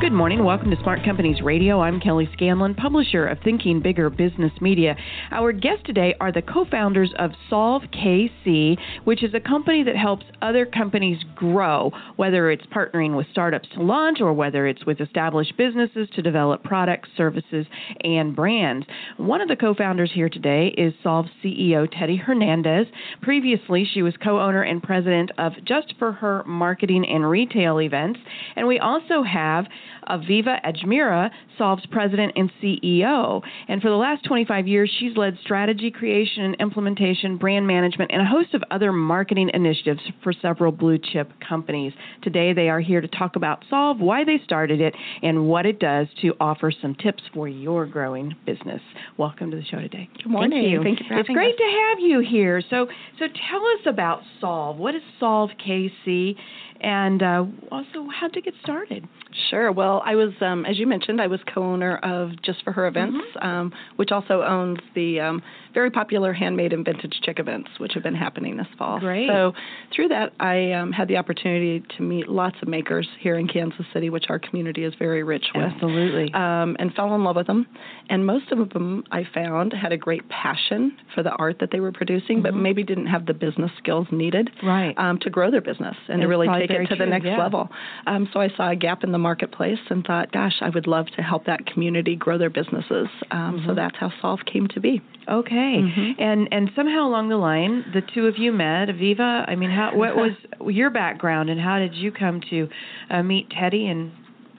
Good morning. Welcome to Smart Companies Radio. I'm Kelly Scanlon, publisher of Thinking Bigger Business Media. Our guests today are the co founders of Solve KC, which is a company that helps other companies grow, whether it's partnering with startups to launch or whether it's with established businesses to develop products, services, and brands. One of the co founders here today is Solve CEO Teddy Hernandez. Previously, she was co owner and president of Just for Her marketing and retail events. And we also have Aviva Ajmera, Solve's president and CEO. And for the last 25 years, she's led strategy creation and implementation, brand management, and a host of other marketing initiatives for several blue chip companies. Today, they are here to talk about Solve, why they started it, and what it does to offer some tips for your growing business. Welcome to the show today. Good morning. Thank you. Thank you for it's great us. to have you here. So, so tell us about Solve. What is Solve KC? And uh, also, how to get started? Sure. Well, I was, um, as you mentioned, I was co-owner of Just for Her Events, Mm-hmm. um, which also owns the um, very popular handmade and vintage chick events, which have been happening this fall. Great. So through that, I um, had the opportunity to meet lots of makers here in Kansas City, which our community is very rich with. Absolutely. Um, and fell in love with them. And most of them, I found, had a great passion for the art that they were producing, but maybe didn't have the business skills needed Mm-hmm. Right. um, to grow their business and to really probably take it to the next yeah. level. Um, so I saw a gap in the marketplace and thought, gosh, I would love to help that community grow their businesses. Um, Mm-hmm. So that's how Solve came to be. Okay, Mm-hmm. and and somehow along the line, the two of you met. Aviva, I mean, how what was your background, and how did you come to uh, meet Teddy and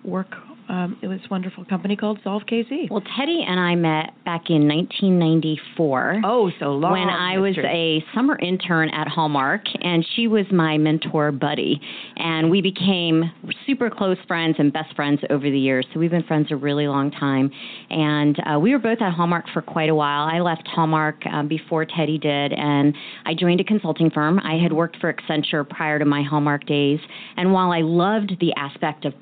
work um, was this wonderful company called Solve KC? Well, Teddy and I met back in 1994. oh, so long. when I was a summer intern at Hallmark, and she was my mentor buddy. And we became super close friends and best friends over the years. So we've been friends a really long time. And uh, we were both at Hallmark for quite a while. I left Hallmark um, before Teddy did, and I joined a consulting firm. I had worked for Accenture prior to my Hallmark days. And while I loved the aspect of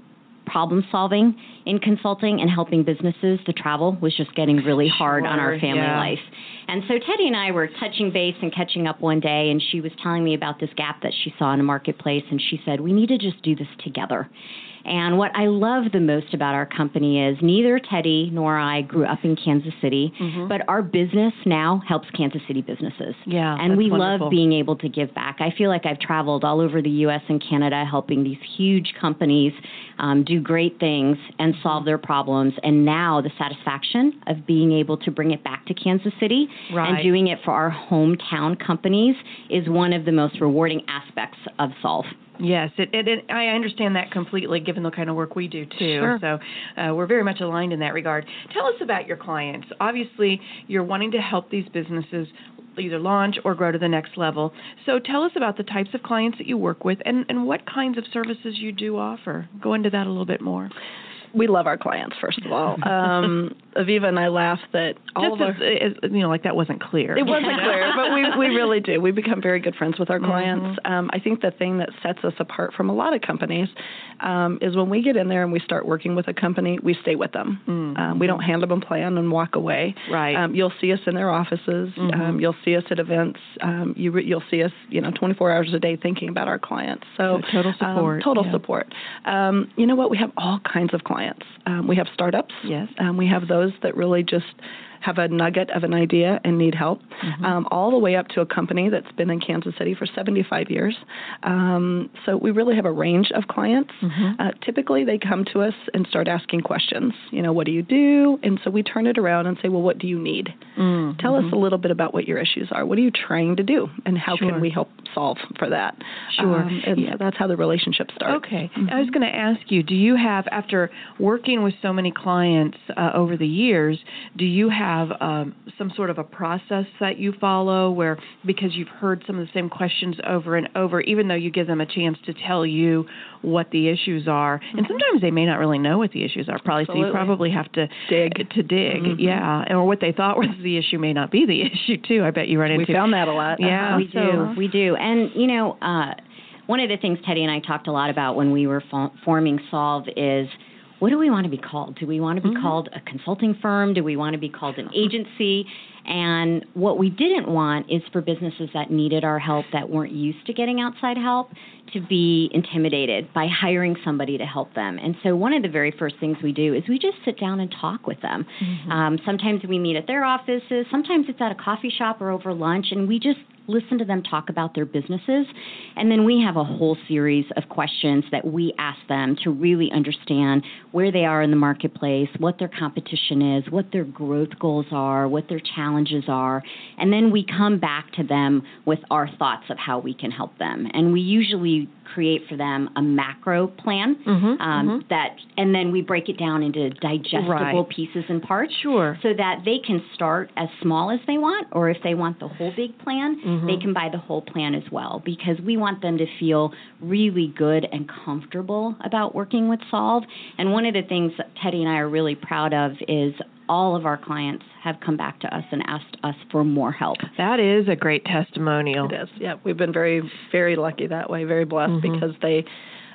problem solving in consulting and helping businesses, the travel was just getting really hard on our family yeah. life. And so Teddy and I were touching base and catching up one day, and she was telling me about this gap that she saw in the marketplace, and she said, We need to just do this together. And what I love the most about our company is neither Teddy nor I grew up in Kansas City, but our business now helps Kansas City businesses. Mm-hmm. Yeah, And we wonderful. love being able to give back. I feel like I've traveled all over the U.S. and Canada helping these huge companies um, do great things and solve their problems. And now the satisfaction of being able to bring it back to Kansas City Right. and doing it for our hometown companies is one of the most rewarding aspects of Solve. Yes, it, it, it, I understand that completely, given the kind of work we do too. Sure. So uh, we're very much aligned in that regard. Tell us about your clients. Obviously, you're wanting to help these businesses either launch or grow to the next level. So tell us about the types of clients that you work with and, and what kinds of services you do offer. Go into that a little bit more. We love our clients, first of all. Um, Aviva and I laugh that all Just of our. as, as, you know, like that wasn't clear. It wasn't clear, but we, we really do. We become very good friends with our clients. Mm-hmm. Um, I think the thing that sets us apart from a lot of companies um, is when we get in there and we start working with a company, we stay with them. Um, we don't hand them a plan and walk away. Mm-hmm. Right. Mm-hmm. Um, you'll see us in their offices. Um, you'll see us at events. Um, you re- you'll see us, you know, 24 hours a day thinking about our clients. So So total support, total yeah. support. Um, you know what? We have all kinds of clients. Um, we have startups. Yes. Um, we have those that really just have a nugget of an idea and need help, Mm-hmm. um, all the way up to a company that's been in Kansas City for 75 years. Um, so we really have a range of clients. Mm-hmm. Uh, typically, they come to us and start asking questions. You know, what do you do? And so we turn it around and say, well, what do you need? Mm, Tell us a little bit about what your issues are. What are you trying to do, and how Sure. can we help solve for that? Sure. Um, and Yeah. so that's how the relationship starts. Okay. Mm-hmm. I was going to ask you do you have, after working with so many clients uh, over the years, do you have um, some sort of a process that you follow where, because you've heard some of the same questions over and over, even though you give them a chance to tell you what the issues are, and sometimes they may not really know what the issues are, probably, so you Mm-hmm. Probably have to Dig. To dig, Mhm. yeah. Or what they thought was the issue may not be the issue, too. I bet you run into We found that a lot. Yeah. we so- do. We do. And, you know, uh, one of the things Teddy and I talked a lot about when we were fo- forming Solve is what do we want to be called? Do we want to be Mm-hmm. called a consulting firm? Do we want to be called an agency? And what we didn't want is for businesses that needed our help that weren't used to getting outside help to be intimidated by hiring somebody to help them. And so one of the very first things we do is we just sit down and talk with them. Um, sometimes we meet at their offices, sometimes it's at a coffee shop or over lunch, and we just listen to them talk about their businesses. And then we have a whole series of questions that we ask them to really understand where they are in the marketplace, what their competition is, what their growth goals are, what their challenges are. And then we come back to them with our thoughts of how we can help them. And we usually create for them a macro plan Mhm, um, that, and then we break it down into digestible Right. pieces and parts Sure. so that they can start as small as they want, or if they want the whole big plan, Mm-hmm. they can buy the whole plan as well. Because we want them to feel really good and comfortable about working with Solve. And one of the things that Teddy and I are really proud of is all of our clients have come back to us and asked us for more help. That is a great testimonial. It is. Yeah, we've been very, very lucky that way. Very blessed Mm-hmm. because they,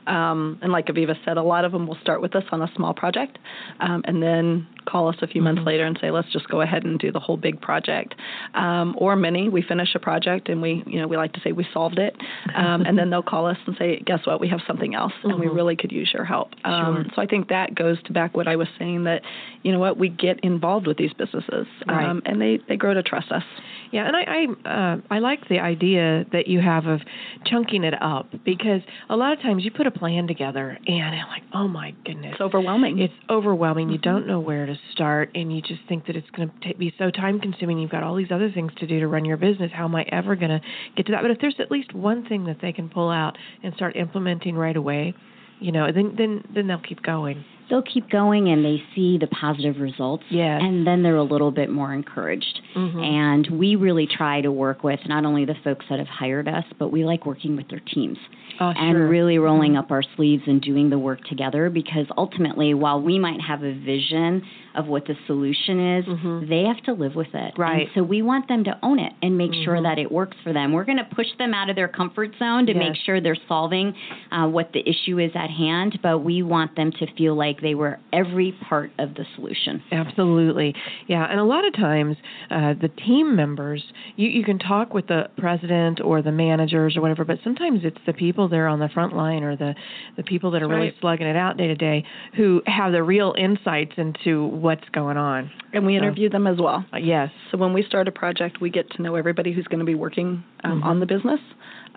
um, and like Aviva said, a lot of them will start with us on a small project, um, and then call us a few Mm-hmm. months later and say, let's just go ahead and do the whole big project. Um, or many, we finish a project and we, you know, we like to say we solved it, um, and then they'll call us and say, guess what, we have something else, and we really could use your help. Um, Mm-hmm. Sure. So I think that goes to back what I was saying that, you know what, we get involved with these businesses, Right. um, and they they grow to trust us. Yeah, and I I, uh, I like the idea that you have of chunking it up because a lot of times you put a plan together and I'm like, oh my goodness, It's overwhelming. it's overwhelming. You Mm-hmm. don't know where to start, and you just think that it's going to be so time consuming. You've got all these other things to do to run your business. How am I ever going to get to that? But if there's at least one thing that they can pull out and start implementing right away, you know, then then then they'll keep going. They'll keep going and they see the positive results. Yes. And then they're a little bit more encouraged. Mhm. And we really try to work with not only the folks that have hired us, but we like working with their teams. Oh, and sure. really rolling up our sleeves and doing the work together because ultimately while we might have a vision of what the solution is Mhm. they have to live with it Right. and so we want them to own it and make sure Mhm. that it works for them we're going to push them out of their comfort zone to Yes. make sure they're solving uh, what the issue is at hand but we want them to feel like they were every part of the solution Absolutely, yeah. And a lot of times, uh, the team members, you, you can talk with the president or the managers or whatever, but sometimes it's the people that are on the front line or the the people that are really slugging it out day to day who have the real insights into what's going on. And we So- interview them as well. Uh, yes. So when we start a project, we get to know everybody who's going to be working um, Mhm. on the business,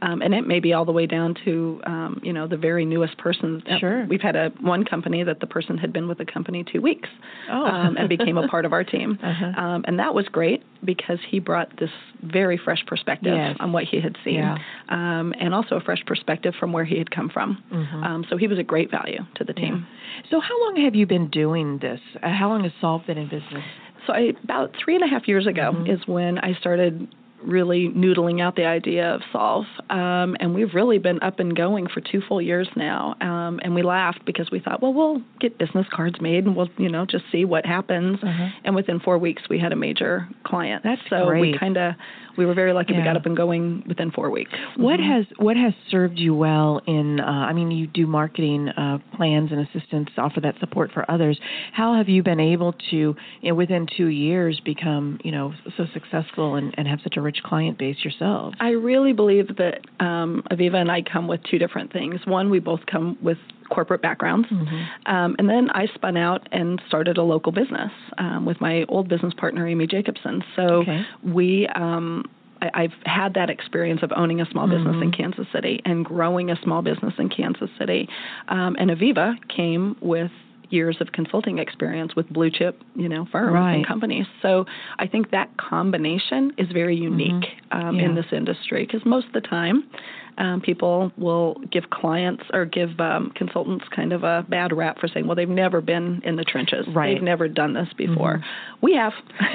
um, and it may be all the way down to um, you know the very newest person. Sure. We've had a one company that the person had been with the company two weeks, Oh. um, and became a part of our team, Uh-huh. um, and that was great because he brought this very fresh perspective Yes. on what he had seen, Yeah. um, and also a fresh perspective from where he had come from. Mhm. Um, so he was a great value to the team. So, how long have you been doing this? Uh, how long has Solve been in business? So I, about three and a half years ago Mhm. is when I started really noodling out the idea of Solve, um, and we've really been up and going for two full years now. Um, and we laughed because we thought, well, we'll get business cards made and we'll, you know, just see what happens. Uh-huh. And within four weeks, we had a major client. That's so we kind of we were very lucky we got up and going within four weeks. What Mhm. has what has served you well in? Uh, I mean, you do marketing uh, plans and assistance, offer that support for others. How have you been able to, you know, within two years, become you know so successful and, and have such a rich client base yourself? I really believe that um, Aviva and I come with two different things. One, we both come with corporate backgrounds. Mm-hmm. Um, and then I spun out and started a local business um, with my old business partner, Amy Jacobson. So Okay. we, um, I, I've had that experience of owning a small business in Mm-hmm. Kansas City and growing a small business in Kansas City. Um, and Aviva came with years of consulting experience with blue chip, you know, firms Right. and companies. So I think that combination is very unique um, Yeah. in this industry because most of the time um, people will give clients or give um, consultants kind of a bad rap for saying, well, they've never been in the trenches. Right. They've never done this before. We have.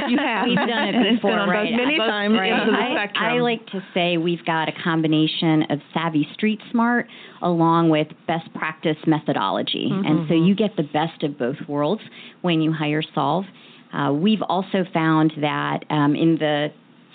You have. We've done it before, right? many Both- times right. ends of the I. I like to say we've got a combination of savvy street smart along with best practice methodology, and so you get the best of both worlds when you hire Solve. Uh, we've also found that um, in the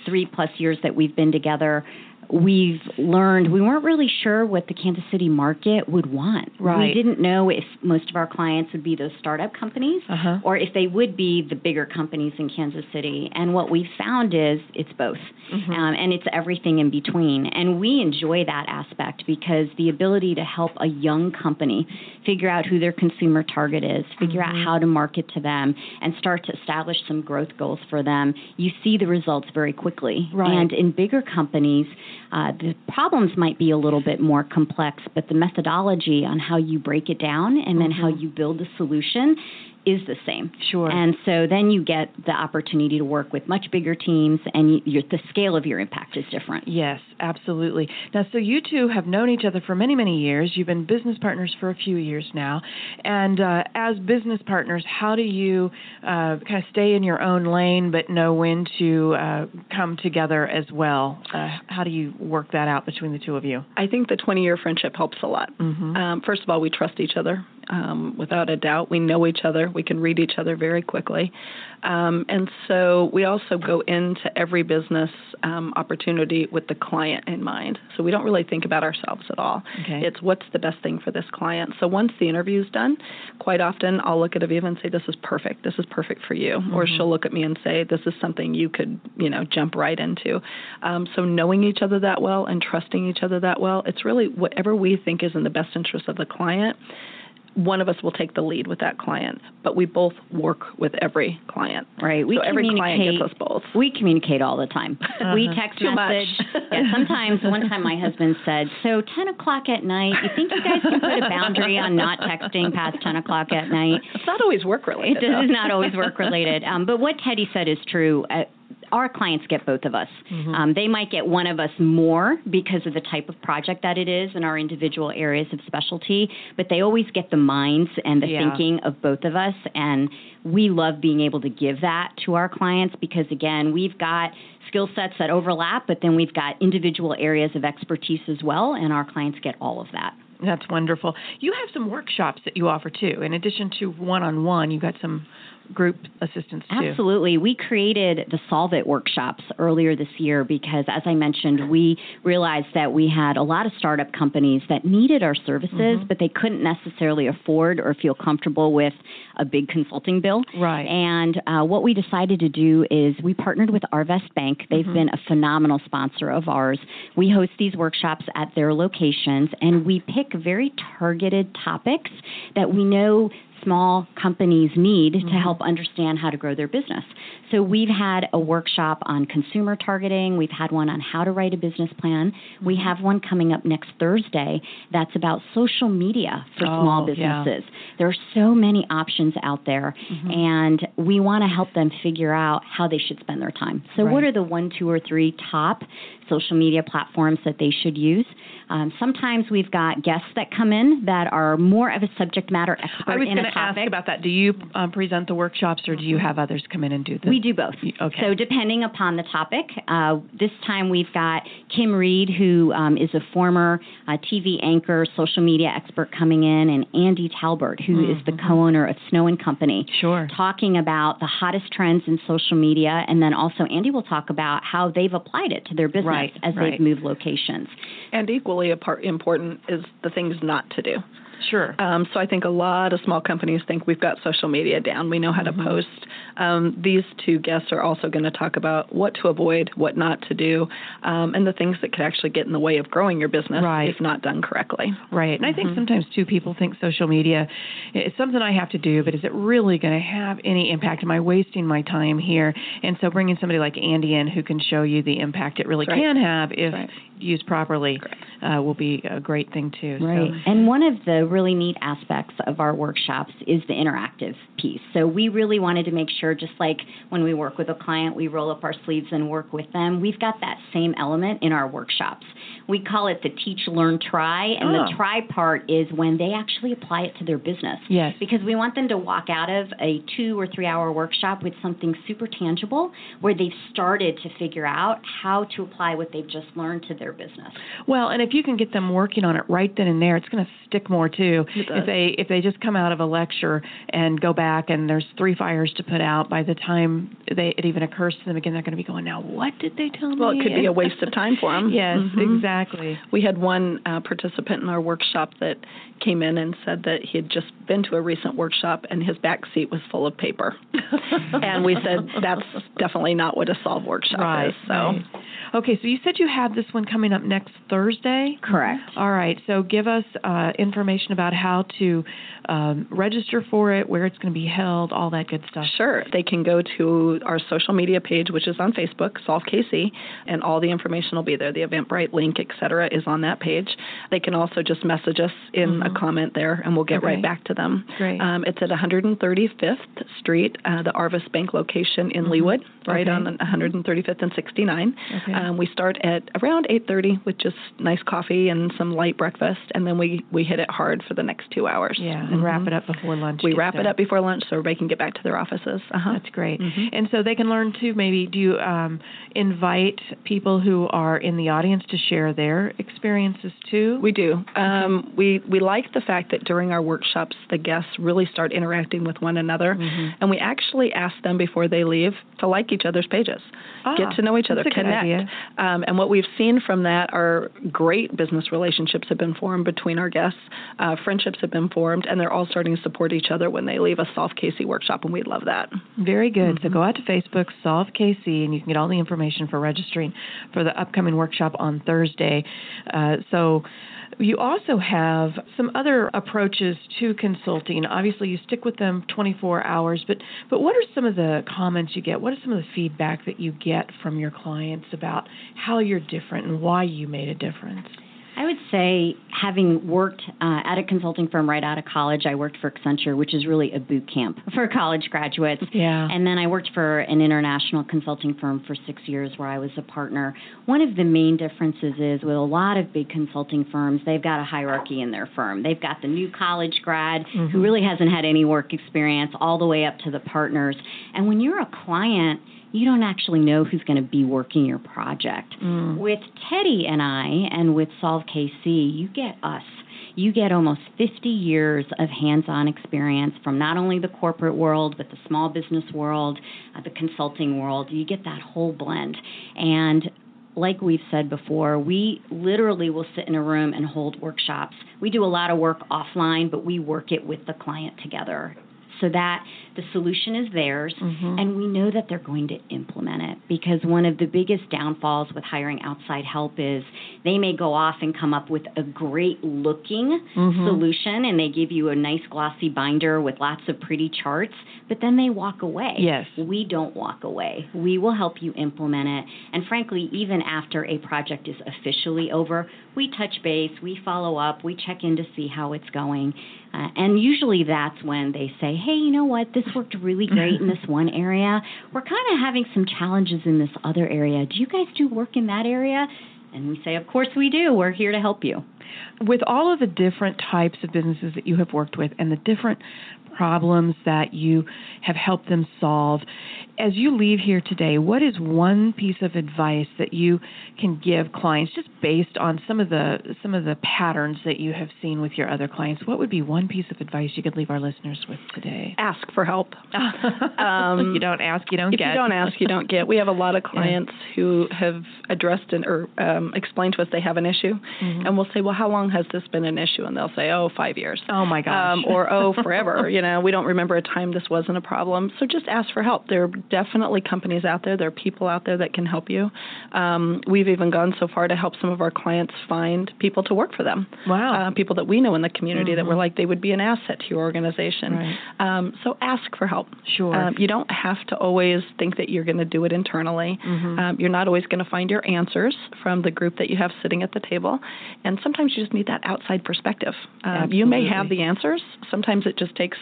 three plus years that we've been together, we've learned we weren't really sure what the Kansas City market would want. Right. We didn't know if most of our clients would be those startup companies Uh-huh. or if they would be the bigger companies in Kansas City. And what we found is it's both, Mm-hmm. um, and it's everything in between. And we enjoy that aspect because the ability to help a young company figure out who their consumer target is, figure Mm-hmm. out how to market to them, and start to establish some growth goals for them, you see the results very quickly. Right. And in bigger companies, uh, the problems might be a little bit more complex, but the methodology on how you break it down and then how you build the solution is the same. Mm-hmm. Sure. And so then you get the opportunity to work with much bigger teams, and you, the scale of your impact is different. Yes, absolutely. Now, so you two have known each other for many, many years. You've been business partners for a few years now. And uh, as business partners, how do you uh, kind of stay in your own lane but know when to uh, come together as well? Uh, how do you work that out between the two of you? I think the 20 year friendship helps a lot. Um, first of all, we trust each other um, without a doubt. We know each other. We can read each other very quickly. Um, and so we also go into every business um, opportunity with the client in mind. So we don't really think about ourselves at all. Okay. It's what's the best thing for this client. So once the interview's done, quite often I'll look at Aviva and say, this is perfect. This is perfect for you. Or she'll look at me and say, this is something you could, you know, jump right into. Um, so knowing each other that well and trusting each other that well, it's really whatever we think is in the best interest of the client. One of us will take the lead with that client, but we both work with every client. Right. We so every client gets us both. We communicate all the time. We text Too message. yeah, sometimes one time my husband said, "So ten o'clock at night, you think you guys can put a boundary on not texting past ten o'clock at night?" It's not always work related. It does is not always work related. Um, but what Teddy said is true. Uh, our clients get both of us. Um, they might get one of us more because of the type of project that it is in our individual areas of specialty, but they always get the minds and the Yeah. thinking of both of us. And we love being able to give that to our clients because, again, we've got skill sets that overlap, but then we've got individual areas of expertise as well, and our clients get all of that. That's wonderful. You have some workshops that you offer too. In addition to one on one, you've got some group assistance too. Absolutely. We created the Solve It workshops earlier this year because, as I mentioned, we realized that we had a lot of startup companies that needed our services, Mm-hmm. but they couldn't necessarily afford or feel comfortable with a big consulting bill. Right. And uh, what we decided to do is we partnered with Arvest Bank. They've Mm-hmm. been a phenomenal sponsor of ours. We host these workshops at their locations, and we pick very targeted topics that we know small companies need Mm-hmm. to help understand how to grow their business. So we've had a workshop on consumer targeting, we've had one on how to write a business plan. We Mm-hmm. have one coming up next Thursday that's about social media for Oh, small yeah. businesses. There are so many options out there Mm-hmm. and we want to help them figure out how they should spend their time. So what are the one, two or three top social media platforms that they should use? Um, sometimes we've got guests that come in that are more of a subject matter expert in going to ask about that. Do you um, present the workshops, or do you have others come in and do this? We do both. Okay. So depending upon the topic, uh, this time we've got Kim Reed, who um, is a former uh, TV anchor, social media expert, coming in, and Andy Talbert, who is the co-owner of Snow and Company, Mm-hmm. Sure. talking about the hottest trends in social media, and then also Andy will talk about how they've applied it to their business Right, as right. they've moved locations. And equally a part important is the things not to do. Sure. Um, so I think a lot of small companies think we've got social media down. We know how to post. Um, these two guests are also going to talk about what to avoid, what not to do, um, and the things that could actually get in the way of growing your business right. if not done correctly. Right. And mm-hmm. I think mm-hmm. sometimes too people think social media is something I have to do, but is it really going to have any impact? Am I wasting my time here? And so bringing somebody like Andy in who can show you the impact it really right. can have if right. used properly uh, will be a great thing too. Right. So. And one of the really neat aspects of our workshops is the interactive piece. So we really wanted to make sure, just like when we work with a client, we roll up our sleeves and work with them. We've got that same element in our workshops. We call it the teach, learn, try, and oh. the ah. try part is when they actually apply it to their business. Yes. Because we want them to walk out of a two or three hour workshop with something super tangible where they've started to figure out how to apply what they've just learned to their business. Well, and if you can get them working on it right then and there, it's going to stick more too. If they if they just come out of a lecture and go back and there's three fires to put out, by the time they it even occurs to them again, they're going to be going, now what did they tell me? Well, it could be a waste of time for them. yes, mm-hmm. exactly. We had one uh, participant in our workshop that came in and said that he had just been to a recent workshop and his back seat was full of paper. and we said that's definitely not what a solve workshop right, is. So. Right. Okay, so you said you have this one coming up next Thursday? Correct. All right, so give us uh, information about how to um, register for it, where it's going to be held, all that good stuff. Sure. They can go to our social media page, which is on Facebook, Solve KC, and all the information will be there. The Eventbrite link, etc., is on that page. They can also just message us in mm-hmm. a comment there, and we'll get okay. right back to them. Great. Um, it's at 135th Street, uh, the Arvest Bank location in mm-hmm. Leawood, right okay. on 135th and 69. Okay. Um, we start at around 8:30 with just nice coffee and some light breakfast, and then we we hit it hard for the next two hours. Yeah, and mm-hmm. wrap it up before lunch. We wrap it up before lunch so everybody can get back to their offices. Uh-huh. That's great. Mm-hmm. And so they can learn too. Maybe do you um, invite people who are in the audience to share their experiences too? We do. Um, we we like the fact that during our workshops the guests really start interacting with one another, mm-hmm. and we actually ask them before they leave to like each other's pages, ah, get to know each other, connect. Um, and what we've seen from that are great business relationships have been formed between our guests, uh, friendships have been formed, and they're all starting to support each other when they leave a Solve KC workshop, and we love that. Very good. Mm-hmm. So go out to Facebook, Solve KC, and you can get all the information for registering for the upcoming workshop on Thursday. Uh, so you also have some other approaches to consulting. Obviously, you stick with them 24 hours, but but what are some of the comments you get? What are some of the feedback that you get from your clients about how you're different and why you made a difference? I would say, having worked uh, at a consulting firm right out of college, I worked for Accenture, which is really a boot camp for college graduates. Yeah. And then I worked for an international consulting firm for six years where I was a partner. One of the main differences is with a lot of big consulting firms, they've got a hierarchy in their firm. They've got the new college grad mm-hmm. who really hasn't had any work experience all the way up to the partners. And when you're a client, you don't actually know who's going to be working your project. Mm. With Teddy and I, and with Solve KC, you get us. You get almost 50 years of hands on experience from not only the corporate world, but the small business world, uh, the consulting world. You get that whole blend. And like we've said before, we literally will sit in a room and hold workshops. We do a lot of work offline, but we work it with the client together so that the solution is theirs mm-hmm. and we know that they're going to implement it because one of the biggest downfalls with hiring outside help is they may go off and come up with a great looking mm-hmm. solution and they give you a nice glossy binder with lots of pretty charts but then they walk away. Yes. We don't walk away. We will help you implement it. And frankly even after a project is officially over we touch base we follow up we check in to see how it's going uh, and usually that's when they say, hey, you know what, this worked really great in this one area. We're kind of having some challenges in this other area. Do you guys do work in that area? And we say, of course we do. We're here to help you. With all of the different types of businesses that you have worked with and the different problems that you have helped them solve. As you leave here today, what is one piece of advice that you can give clients just based on some of the some of the patterns that you have seen with your other clients? What would be one piece of advice you could leave our listeners with today? Ask for help. um, you don't ask, you don't if get. If you don't ask, you don't get. We have a lot of clients yeah. who have addressed and or um, explained to us they have an issue, mm-hmm. and we'll say, "Well, how long has this been an issue?" And they'll say, "Oh, five years." Oh my gosh. Um, or "Oh, forever." you know we don't remember a time this wasn't a problem. So just ask for help. There are definitely companies out there, there are people out there that can help you. Um, we've even gone so far to help some of our clients find people to work for them. Wow. Uh, people that we know in the community mm-hmm. that were like they would be an asset to your organization. Right. Um, so ask for help. Sure. Um, you don't have to always think that you're going to do it internally. Mm-hmm. Um, you're not always going to find your answers from the group that you have sitting at the table. And sometimes you just need that outside perspective. Um, you may have the answers. Sometimes it just takes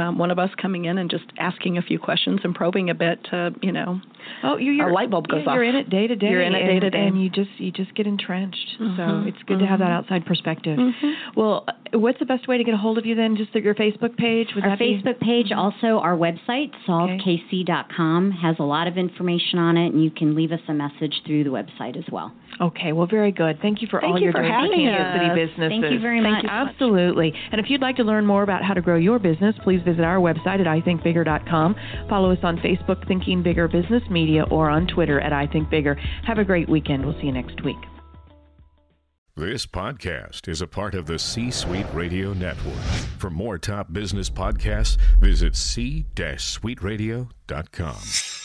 um, one of us coming in and just asking a few questions and probing a bit to, you know, oh, you, a light bulb goes yeah, off. You're in it day to day. You're in it day to day, and you just you just get entrenched. Mm-hmm. So it's good mm-hmm. to have that Mm-hmm. outside perspective. Mm-hmm. Well, uh, what's the best way to get a hold of you then? Just your Facebook page? Would our be? Facebook page, also our website, solvekc.com, has a lot of information on it, and you can leave us a message through the website as well. Okay, well, very good. Thank you for Thank all you your for doing having Kansas us. City businesses. Thank you very much. You so Absolutely. And if you'd like to learn more about how to grow your business, please visit our website at ithinkbigger.com. Follow us on Facebook, Thinking Bigger Business Media, or on Twitter at ithinkbigger. Have a great weekend. We'll see you next week. This podcast is a part of the C Suite Radio Network. For more top business podcasts, visit c-suiteradio.com.